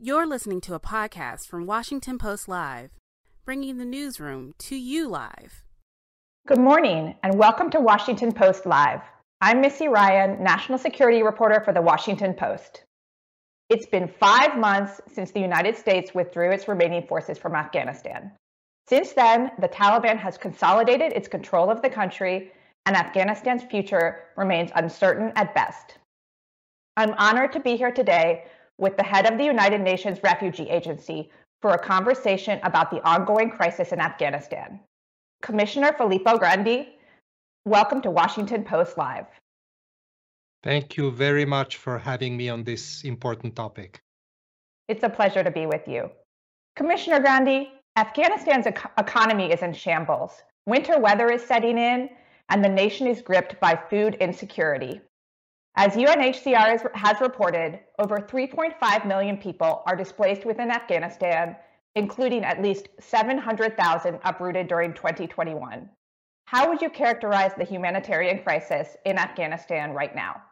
You're listening to a podcast from Washington Post Live, bringing the newsroom to you live. Good morning, and welcome to Washington Post Live. I'm Missy Ryan, national security reporter for the Washington Post. It's been five months since the United States withdrew its remaining forces from Afghanistan. Since then, the Taliban has consolidated its control of the country, and Afghanistan's future remains uncertain at best. I'm honored to be here today with the head of the United Nations Refugee Agency for a conversation about the ongoing crisis in Afghanistan. Commissioner Filippo Grandi, welcome to Washington Post Live. Thank you very much for having me on this important topic. It's a pleasure to be with you. Commissioner Grandi, Afghanistan's economy is in shambles. Winter weather is setting in, and the nation is gripped by food insecurity. As UNHCR has reported, over 3.5 million people are displaced within Afghanistan, including at least 700,000 uprooted during 2021. How would you characterize the humanitarian crisis in Afghanistan right now?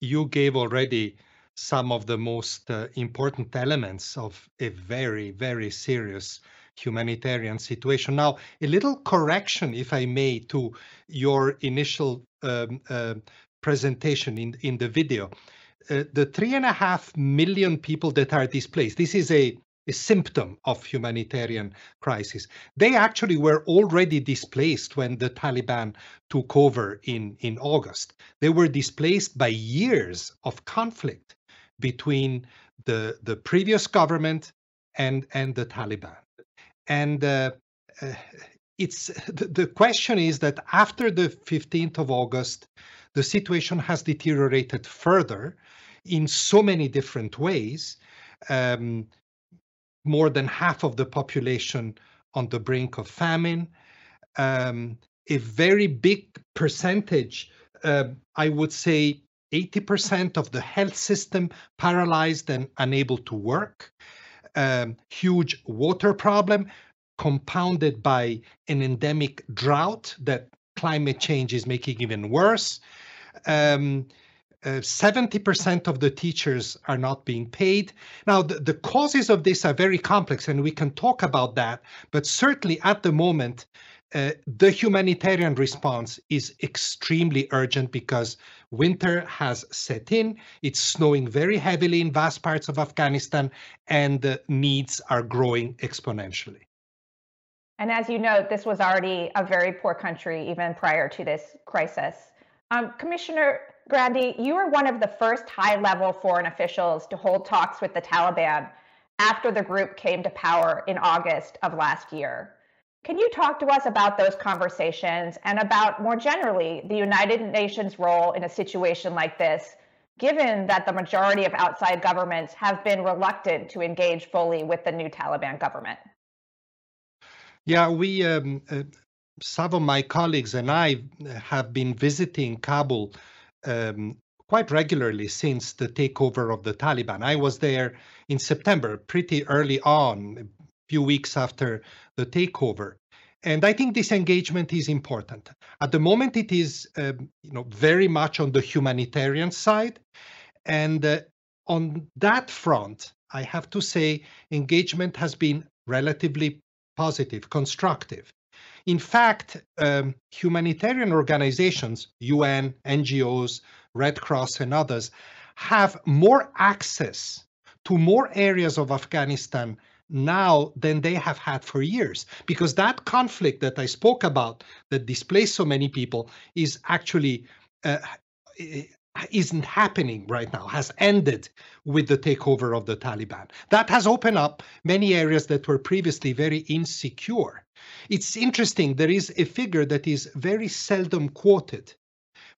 You gave already some of the most uh, important elements of a very, very serious humanitarian situation. Now, a little correction, if I may, to your initial um, uh, presentation in, in the video. Uh, the three and a half million people that are displaced, this is a, a symptom of humanitarian crisis. They actually were already displaced when the Taliban took over in, in August. They were displaced by years of conflict between the, the previous government and, and the Taliban. And uh, uh, it's the, question is that after the 15th of August, the situation has deteriorated further in so many different ways. Um, more than half of the population on the brink of famine. Um, a very big percentage, uh, I would say 80% of the health system paralyzed and unable to work um, huge water problem compounded by an endemic drought that climate change is making even worse. Um, uh, 70% of the teachers are not being paid. Now, the, the, causes of this are very complex, and we can talk about that. But certainly at the moment, uh, the humanitarian response is extremely urgent because winter has set in. It's snowing very heavily in vast parts of Afghanistan, and the needs are growing exponentially. And as you know, this was already a very poor country even prior to this crisis. Um, Commissioner Grandi, you were one of the first high level foreign officials to hold talks with the Taliban after the group came to power in August of last year. Can you talk to us about those conversations and about more generally the United Nations role in a situation like this, given that the majority of outside governments have been reluctant to engage fully with the new Taliban government? Yeah, we, um, uh, some of my colleagues and I have been visiting Kabul um, quite regularly since the takeover of the Taliban. I was there in September, pretty early on, a few weeks after the takeover. And I think this engagement is important. At the moment, it is um, you know, very much on the humanitarian side. And uh, on that front, I have to say, engagement has been relatively positive, constructive. In fact, um, humanitarian organizations, UN, NGOs, Red Cross, and others, have more access to more areas of Afghanistan now than they have had for years because that conflict that I spoke about that displaced so many people is actually uh, isn't happening right now, has ended with the takeover of the Taliban. That has opened up many areas that were previously very insecure. It's interesting, there is a figure that is very seldom quoted.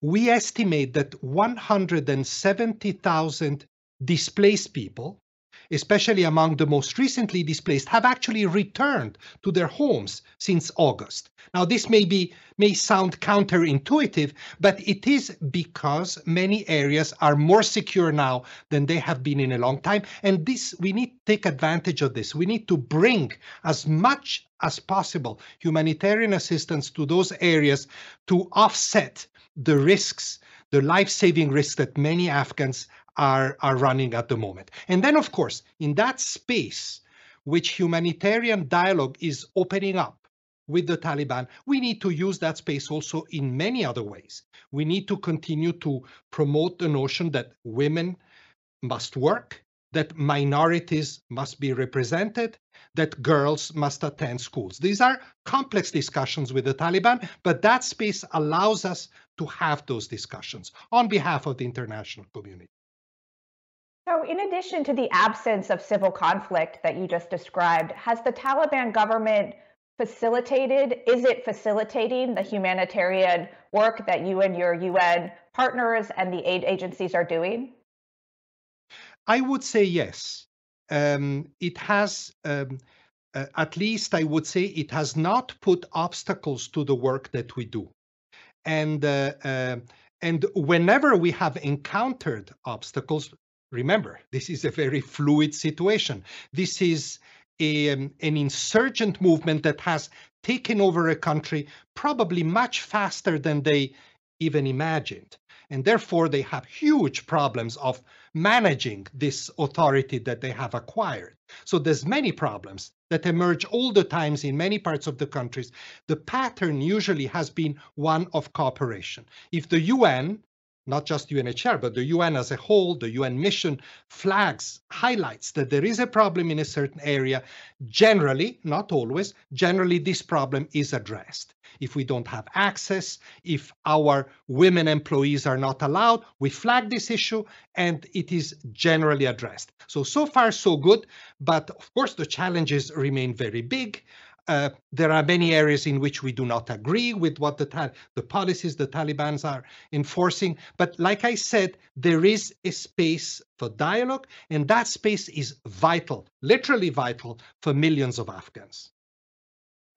We estimate that 170,000 displaced people especially among the most recently displaced, have actually returned to their homes since August. Now, this may be may sound counterintuitive, but it is because many areas are more secure now than they have been in a long time. And this we need to take advantage of this. We need to bring as much as possible humanitarian assistance to those areas to offset the risks, the life-saving risks that many Afghans are, are running at the moment. And then, of course, in that space, which humanitarian dialogue is opening up with the Taliban, we need to use that space also in many other ways. We need to continue to promote the notion that women must work, that minorities must be represented, that girls must attend schools. These are complex discussions with the Taliban, but that space allows us to have those discussions on behalf of the international community. So, in addition to the absence of civil conflict that you just described, has the Taliban government facilitated, is it facilitating the humanitarian work that you and your UN partners and the aid agencies are doing? I would say yes. Um, it has, um, uh, at least I would say, it has not put obstacles to the work that we do. And uh, uh, and whenever we have encountered obstacles, remember this is a very fluid situation. This is a, um, an insurgent movement that has taken over a country probably much faster than they even imagined. And therefore they have huge problems of managing this authority that they have acquired. So there's many problems that emerge all the times in many parts of the countries. The pattern usually has been one of cooperation. If the un not just UNHCR, but the UN as a whole, the UN mission flags, highlights that there is a problem in a certain area. Generally, not always, generally this problem is addressed. If we don't have access, if our women employees are not allowed, we flag this issue and it is generally addressed. So, so far, so good. But of course, the challenges remain very big. Uh, there are many areas in which we do not agree with what the, the policies the Taliban's are enforcing. But like I said, there is a space for dialogue, and that space is vital, literally vital, for millions of Afghans.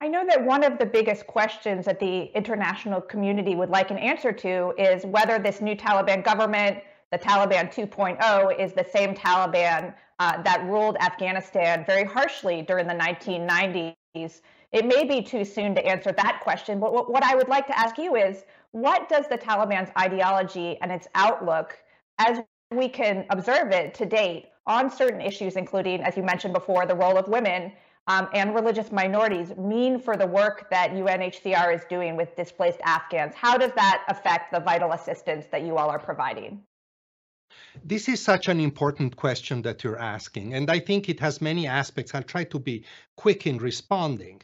I know that one of the biggest questions that the international community would like an answer to is whether this new Taliban government, the Taliban 2.0, is the same Taliban uh, that ruled Afghanistan very harshly during the 1990s it may be too soon to answer that question, but what I would like to ask you is what does the Taliban's ideology and its outlook, as we can observe it to date, on certain issues, including, as you mentioned before, the role of women um, and religious minorities, mean for the work that UNHCR is doing with displaced Afghans? How does that affect the vital assistance that you all are providing? This is such an important question that you're asking, and I think it has many aspects. I'll try to be quick in responding.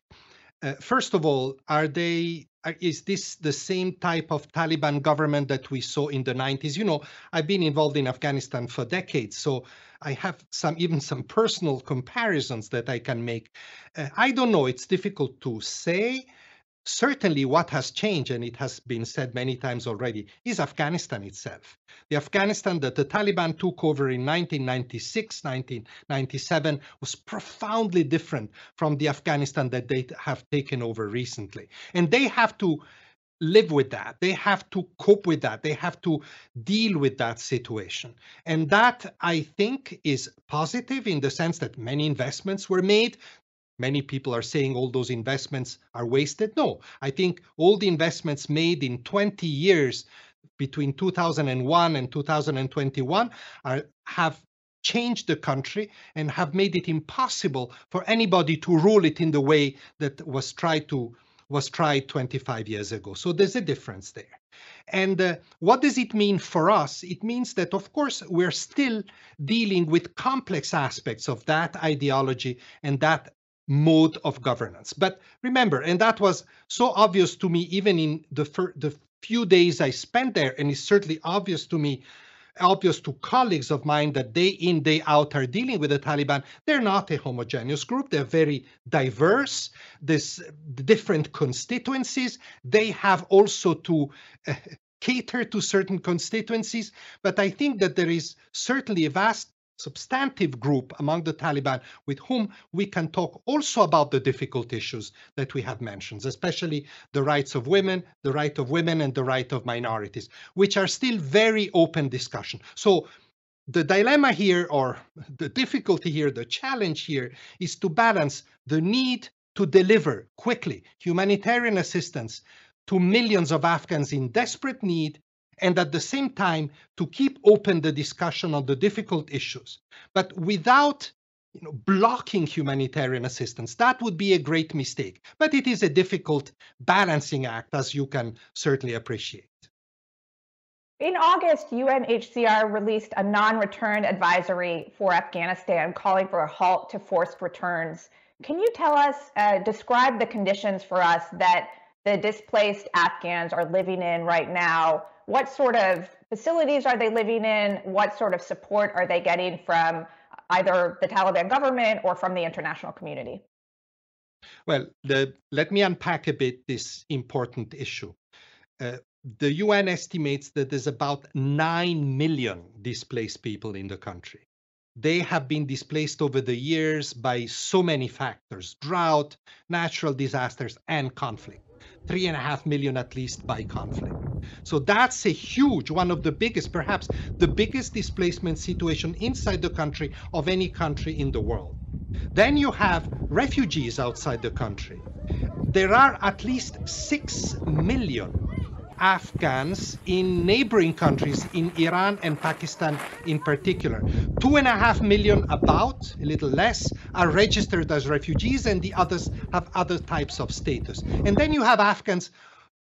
Uh, first of all, are they are, is this the same type of Taliban government that we saw in the 90s? You know, I've been involved in Afghanistan for decades, so I have some even some personal comparisons that I can make. Uh, I don't know; it's difficult to say certainly what has changed, and it has been said many times already, is Afghanistan itself. The Afghanistan that the Taliban took over in 1996, 1997 was profoundly different from the Afghanistan that they have taken over recently. And they have to live with that. They have to cope with that. They have to deal with that situation. And that, I think, is positive in the sense that many investments were made many people are saying all those investments are wasted. No, I think all the investments made in 20 years between 2001 and 2021 are, have changed the country and have made it impossible for anybody to rule it in the way that was tried to was tried 25 years ago. So there's a difference there. And uh, what does it mean for us? It means that, of course, we're still dealing with complex aspects of that ideology and that mode of governance. But remember, and that was so obvious to me even in the, fir- the few days I spent there, and it's certainly obvious to me, obvious to colleagues of mine that day in, day out are dealing with the Taliban. They're not a homogeneous group. They're very diverse. There's different constituencies. They have also to uh, cater to certain constituencies. But I think that there is certainly a vast substantive group among the Taliban with whom we can talk also about the difficult issues that we have mentioned, especially the rights of women, the right of women, and the right of minorities, which are still very open discussion. So the dilemma here, or the difficulty here, the challenge here, is to balance the need to deliver quickly humanitarian assistance to millions of Afghans in desperate need and at the same time to keep open the discussion on the difficult issues, but without you know, blocking humanitarian assistance. That would be a great mistake, but it is a difficult balancing act, as you can certainly appreciate. In August, UNHCR released a non return advisory for Afghanistan calling for a halt to forced returns. Can you tell us, uh, describe the conditions for us that the displaced Afghans are living in right now? What sort of facilities are they living in? What sort of support are they getting from either the Taliban government or from the international community? Well, the, let me unpack a bit this important issue. Uh, the UN estimates that there's about 9 million displaced people in the country. They have been displaced over the years by so many factors drought, natural disasters, and conflict. Three and a half million at least by conflict. So that's a huge, one of the biggest, perhaps the biggest displacement situation inside the country of any country in the world. Then you have refugees outside the country. There are at least 6 million Afghans in neighboring countries, in Iran and Pakistan in particular. Two and a half million, about a little less, are registered as refugees, and the others have other types of status. And then you have Afghans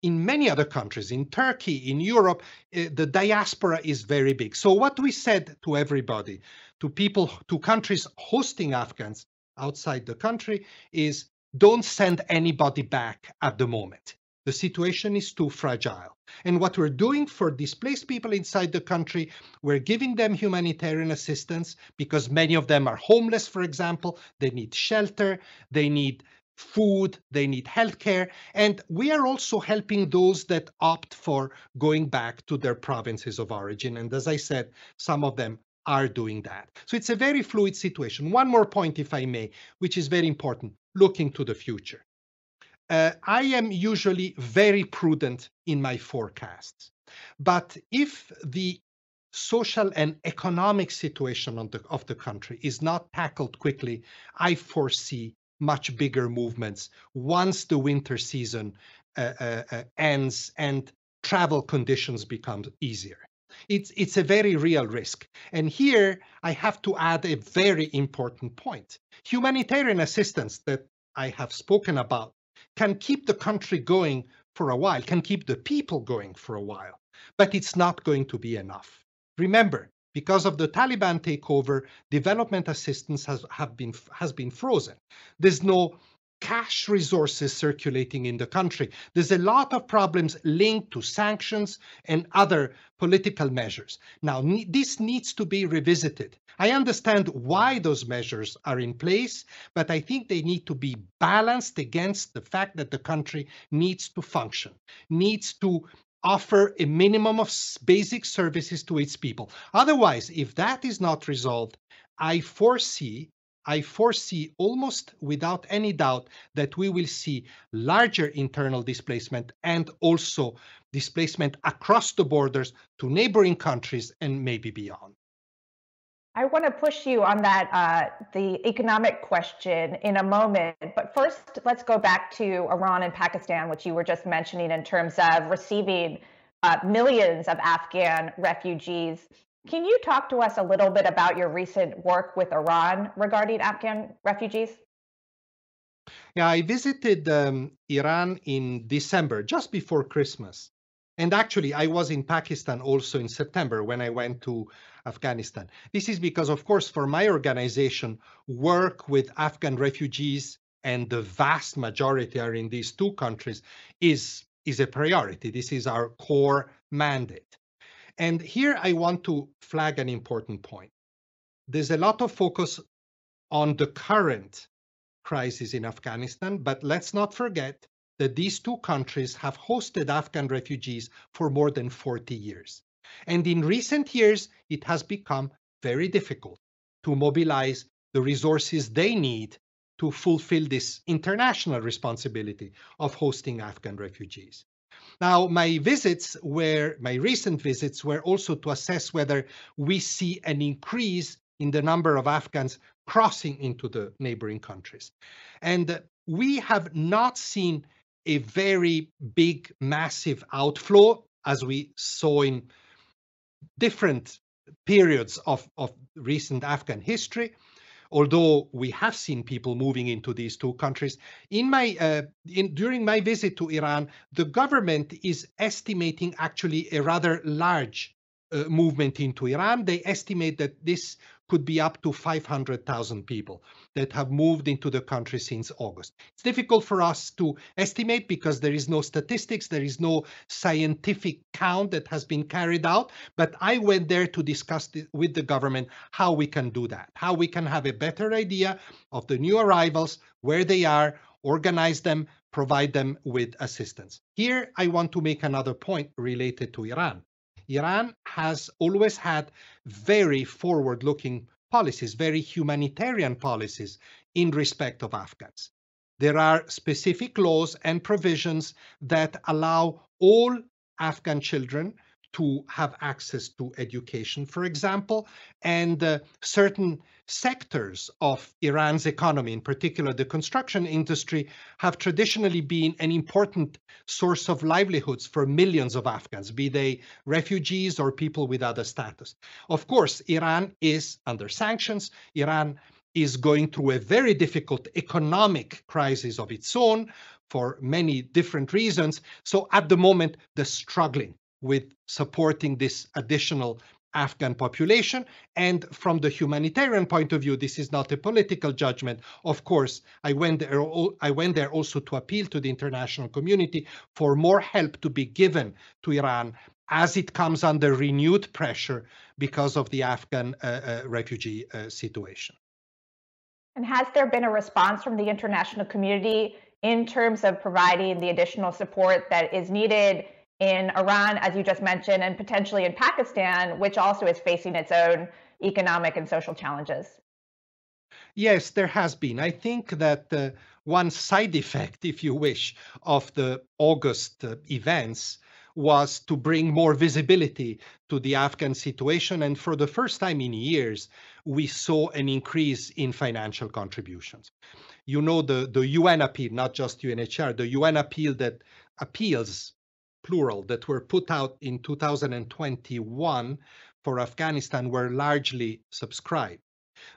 in many other countries, in Turkey, in Europe, uh, the diaspora is very big. So, what we said to everybody, to people, to countries hosting Afghans outside the country, is don't send anybody back at the moment. The situation is too fragile. And what we're doing for displaced people inside the country, we're giving them humanitarian assistance because many of them are homeless, for example. They need shelter, they need food, they need healthcare. And we are also helping those that opt for going back to their provinces of origin. And as I said, some of them are doing that. So it's a very fluid situation. One more point, if I may, which is very important looking to the future uh, I am usually very prudent in my forecasts. But if the social and economic situation the, of the country is not tackled quickly, I foresee much bigger movements once the winter season uh, uh, uh ends and travel conditions become easier. It's, it's a very real risk. And here I have to add a very important point. Humanitarian assistance that I have spoken about can keep the country going for a while, can keep the people going for a while, but it's not going to be enough. Remember, because of the Taliban takeover, development assistance has, have been, has been frozen. There's no cash resources circulating in the country. There's a lot of problems linked to sanctions and other political measures. Now, this needs to be revisited. I understand why those measures are in place, but I think they need to be balanced against the fact that the country needs to function, needs to offer a minimum of basic services to its people. Otherwise, if that is not resolved, I foresee I foresee almost without any doubt that we will see larger internal displacement and also displacement across the borders to neighboring countries and maybe beyond. I want to push you on that, uh, the economic question in a moment. But first, let's go back to Iran and Pakistan, which you were just mentioning in terms of receiving uh, millions of Afghan refugees. Can you talk to us a little bit about your recent work with Iran regarding Afghan refugees? Yeah, I visited um, Iran in December, just before Christmas. And actually, I was in Pakistan also in September when I went to Afghanistan. This is because, of course, for my organization, work with Afghan refugees, and the vast majority are in these two countries, is, is a priority. This is our core mandate. And here I want to flag an important point. There's a lot of focus on the current crisis in Afghanistan, but let's not forget that these two countries have hosted Afghan refugees for more than 40 years. And in recent years, it has become very difficult to mobilize the resources they need to fulfill this international responsibility of hosting Afghan refugees. Now, my visits were, my recent visits were also to assess whether we see an increase in the number of Afghans crossing into the neighboring countries. And we have not seen a very big, massive outflow as we saw in different periods of, of recent Afghan history, although we have seen people moving into these two countries. In my uh, in, during my visit to Iran, the government is estimating actually a rather large uh, movement into Iran. They estimate that this could be up to 500,000 people that have moved into the country since August. It's difficult for us to estimate because there is no statistics, there is no scientific count that has been carried out. But I went there to discuss with the government how we can do that, how we can have a better idea of the new arrivals, where they are, organize them, provide them with assistance. Here, I want to make another point related to Iran. Iran has always had very forward looking policies, very humanitarian policies in respect of Afghans. There are specific laws and provisions that allow all Afghan children to have access to education, for example, and uh, certain sectors of Iran's economy, in particular the construction industry, have traditionally been an important source of livelihoods for millions of Afghans, be they refugees or people with other status. Of course, Iran is under sanctions. Iran is going through a very difficult economic crisis of its own for many different reasons. So at the moment, they're struggling with supporting this additional Afghan population. And from the humanitarian point of view, this is not a political judgment. Of course, I went there, I went there also to appeal to the international community for more help to be given to Iran as it comes under renewed pressure because of the Afghan uh, uh, refugee uh, situation. And has there been a response from the international community in terms of providing the additional support that is needed in Iran, as you just mentioned, and potentially in Pakistan, which also is facing its own economic and social challenges? Yes, there has been. I think that uh, one side effect, if you wish, of the August uh, events was to bring more visibility to the Afghan situation. And for the first time in years, we saw an increase in financial contributions. You know, the, the UN appeal, not just UNHCR, the UN appeal that appeals plural, that were put out in 2021 for Afghanistan were largely subscribed.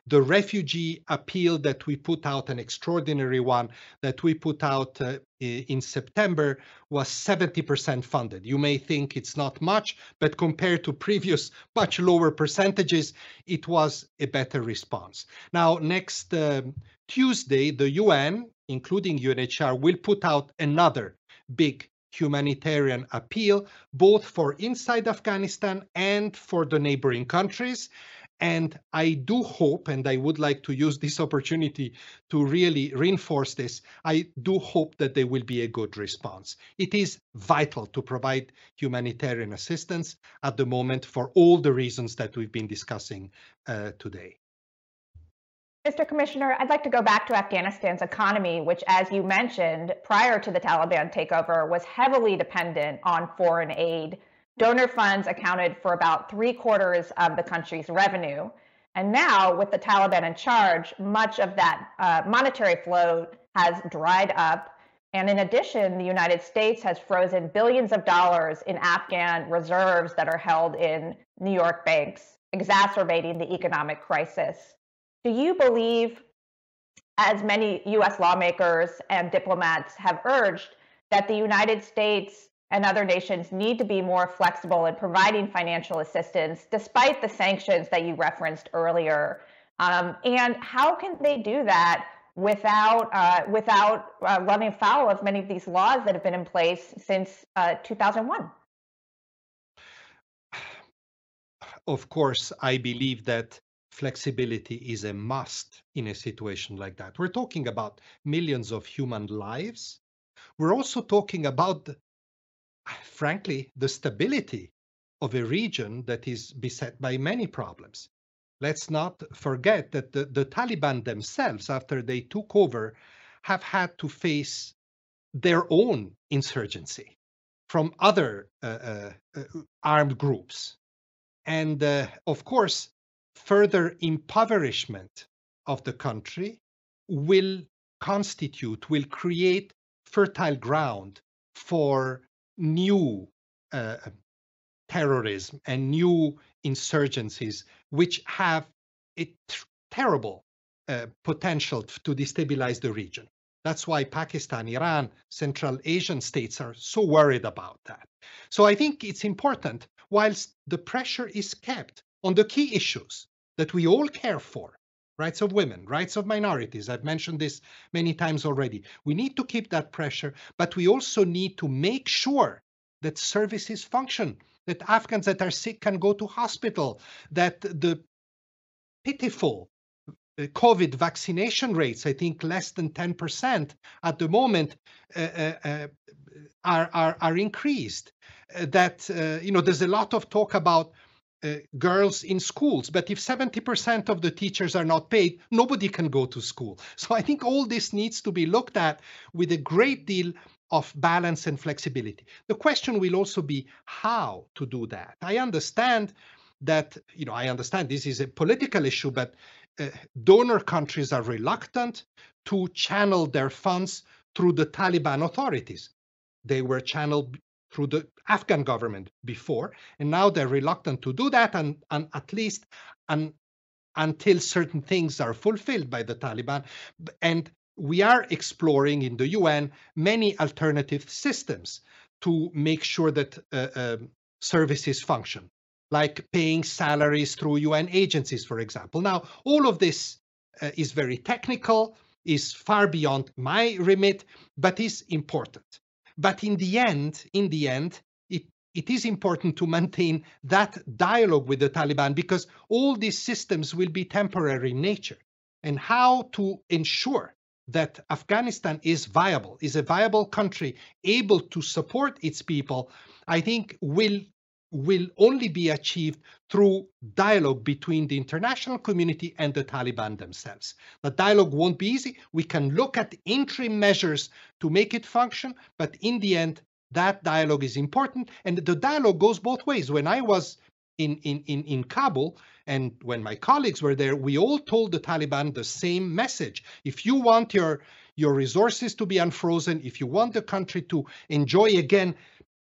The refugee appeal that we put out, an extraordinary one that we put out uh, in September, was 70% funded. You may think it's not much, but compared to previous much lower percentages, it was a better response. Now, next uh, Tuesday, the UN, including UNHCR, will put out another big humanitarian appeal, both for inside Afghanistan and for the neighboring countries. And I do hope, and I would like to use this opportunity to really reinforce this, I do hope that there will be a good response. It is vital to provide humanitarian assistance at the moment for all the reasons that we've been discussing uh, today. Mr. Commissioner, I'd like to go back to Afghanistan's economy, which, as you mentioned, prior to the Taliban takeover, was heavily dependent on foreign aid. Donor funds accounted for about three quarters of the country's revenue. And now, with the Taliban in charge, much of that uh, monetary flow has dried up. And in addition, the United States has frozen billions of dollars in Afghan reserves that are held in New York banks, exacerbating the economic crisis. Do you believe, as many US lawmakers and diplomats have urged, that the United States and other nations need to be more flexible in providing financial assistance despite the sanctions that you referenced earlier? Um, and how can they do that without uh, without uh, running foul of many of these laws that have been in place since uh, 2001? Of course, I believe that flexibility is a must in a situation like that. We're talking about millions of human lives. We're also talking about, frankly, the stability of a region that is beset by many problems. Let's not forget that the, the Taliban themselves, after they took over, have had to face their own insurgency from other uh, uh, uh armed groups. And uh, of course, further impoverishment of the country will constitute, will create fertile ground for new uh, terrorism and new insurgencies, which have a terrible uh, potential to destabilize the region. That's why Pakistan, Iran, Central Asian states are so worried about that. So I think it's important, whilst the pressure is kept on the key issues that we all care for rights of women, rights of minorities. I've mentioned this many times already. We need to keep that pressure, but we also need to make sure that services function, that Afghans that are sick can go to hospital, that the pitiful uh, COVID vaccination rates, I think less than 10% at the moment, uh, uh, uh, are, are, are increased. Uh, that, uh, you know, there's a lot of talk about girls in schools, but if 70% of the teachers are not paid, nobody can go to school. So I think all this needs to be looked at with a great deal of balance and flexibility. The question will also be how to do that. I understand that, you know, I understand this is a political issue, but uh, donor countries are reluctant to channel their funds through the Taliban authorities. They were channeled through the Afghan government before, and now they're reluctant to do that, and, and at least and, until certain things are fulfilled by the Taliban. And we are exploring in the UN many alternative systems to make sure that uh, uh, services function like paying salaries through UN agencies, for example. Now, all of this uh, is very technical, is far beyond my remit, but is important. But in the end, in the end, it, it is important to maintain that dialogue with the Taliban because all these systems will be temporary in nature. And how to ensure that Afghanistan is viable, is a viable country able to support its people, I think will will only be achieved through dialogue between the international community and the Taliban themselves. The dialogue won't be easy. We can look at interim measures to make it function, but in the end, that dialogue is important. And the dialogue goes both ways. When I was in, in, in, in Kabul and when my colleagues were there, we all told the Taliban the same message. If you want your, your resources to be unfrozen, if you want the country to enjoy again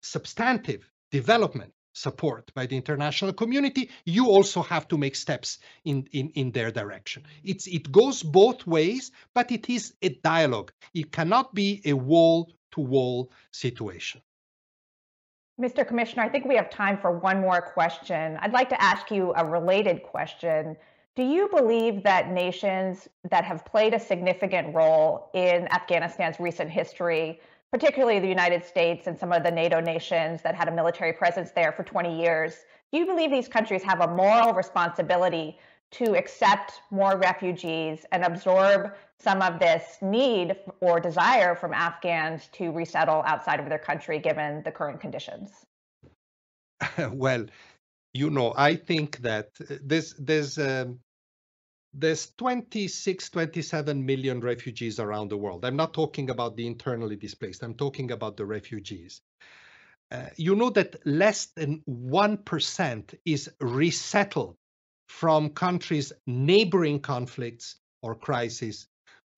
substantive development, support by the international community, you also have to make steps in, in, in their direction. It's, it goes both ways, but it is a dialogue. It cannot be a wall to wall situation. Mr. Commissioner, I think we have time for one more question. I'd like to ask you a related question. Do you believe that nations that have played a significant role in Afghanistan's recent history particularly the United States and some of the NATO nations that had a military presence there for 20 years. Do you believe these countries have a moral responsibility to accept more refugees and absorb some of this need or desire from Afghans to resettle outside of their country given the current conditions? well, you know, I think that there's there's um, there's 26, 27 million refugees around the world. I'm not talking about the internally displaced, I'm talking about the refugees. Uh, you know that less than 1% is resettled from countries neighboring conflicts or crises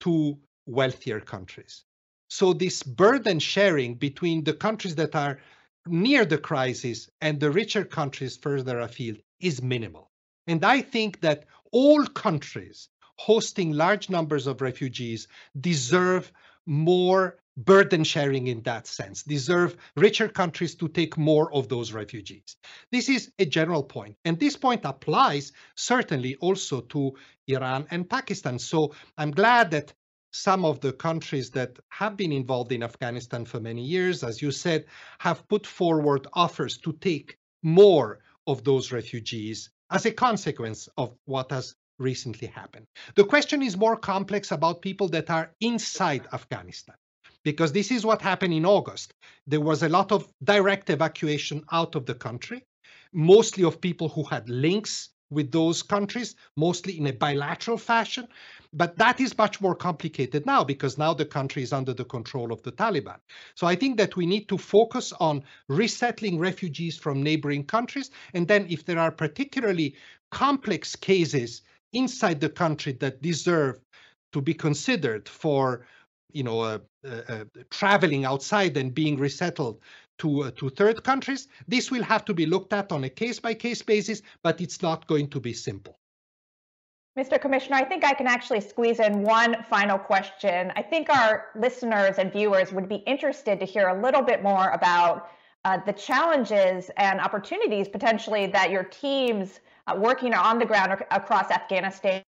to wealthier countries. So, this burden sharing between the countries that are near the crisis and the richer countries further afield is minimal. And I think that all countries hosting large numbers of refugees deserve more burden sharing in that sense, deserve richer countries to take more of those refugees. This is a general point. And this point applies certainly also to Iran and Pakistan. So I'm glad that some of the countries that have been involved in Afghanistan for many years, as you said, have put forward offers to take more of those refugees as a consequence of what has recently happened. The question is more complex about people that are inside Afghanistan, because this is what happened in August. There was a lot of direct evacuation out of the country, mostly of people who had links with those countries, mostly in a bilateral fashion. But that is much more complicated now because now the country is under the control of the Taliban. So I think that we need to focus on resettling refugees from neighboring countries. And then, if there are particularly complex cases inside the country that deserve to be considered for you know, uh, uh, uh, traveling outside and being resettled to, uh, to third countries. This will have to be looked at on a case by case basis, but it's not going to be simple. Mr. Commissioner, I think I can actually squeeze in one final question. I think our listeners and viewers would be interested to hear a little bit more about uh, the challenges and opportunities potentially that your teams uh, working on the ground across Afghanistan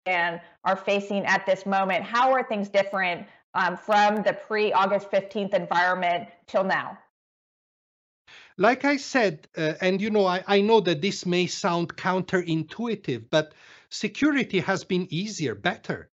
are facing at this moment. How are things different um, from the pre August 15th environment till now? Like I said, uh, and you know, I, I know that this may sound counterintuitive, but security has been easier, better.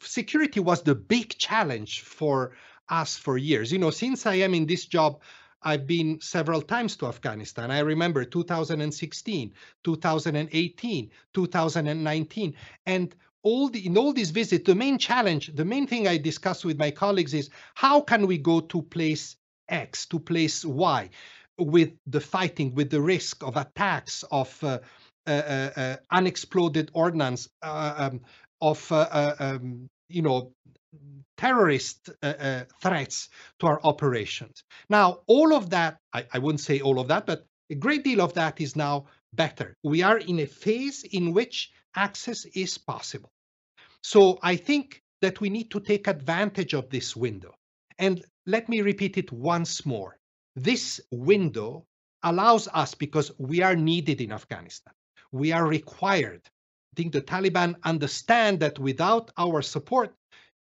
Security was the big challenge for us for years. You know, since I am in this job, I've been several times to Afghanistan. I remember 2016, 2018, 2019. And all the, in all these visits, the main challenge, the main thing I discuss with my colleagues is how can we go to place X, to place Y, with the fighting, with the risk of attacks, of uh, uh, uh, uh unexploded ordnance, uh, um, of um, you know terrorist threats to our operations. Now, all of that, I, I wouldn't say all of that, but a great deal of that is now better. We are in a phase in which access is possible. So I think that we need to take advantage of this window. And let me repeat it once more. This window allows us, because we are needed in Afghanistan, we are required. I think the Taliban understand that without our support,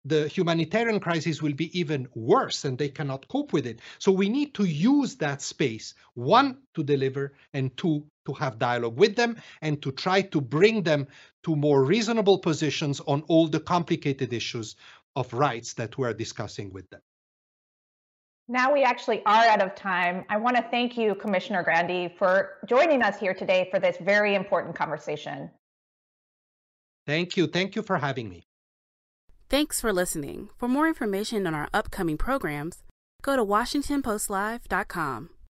the humanitarian crisis will be even worse and they cannot cope with it. So we need to use that space, one, to deliver, and two, to have dialogue with them and to try to bring them to more reasonable positions on all the complicated issues of rights that we're discussing with them. Now we actually are out of time. I want to thank you, Commissioner Grandi, for joining us here today for this very important conversation. Thank you. Thank you for having me. Thanks for listening. For more information on our upcoming programs, go to WashingtonPostLive.com.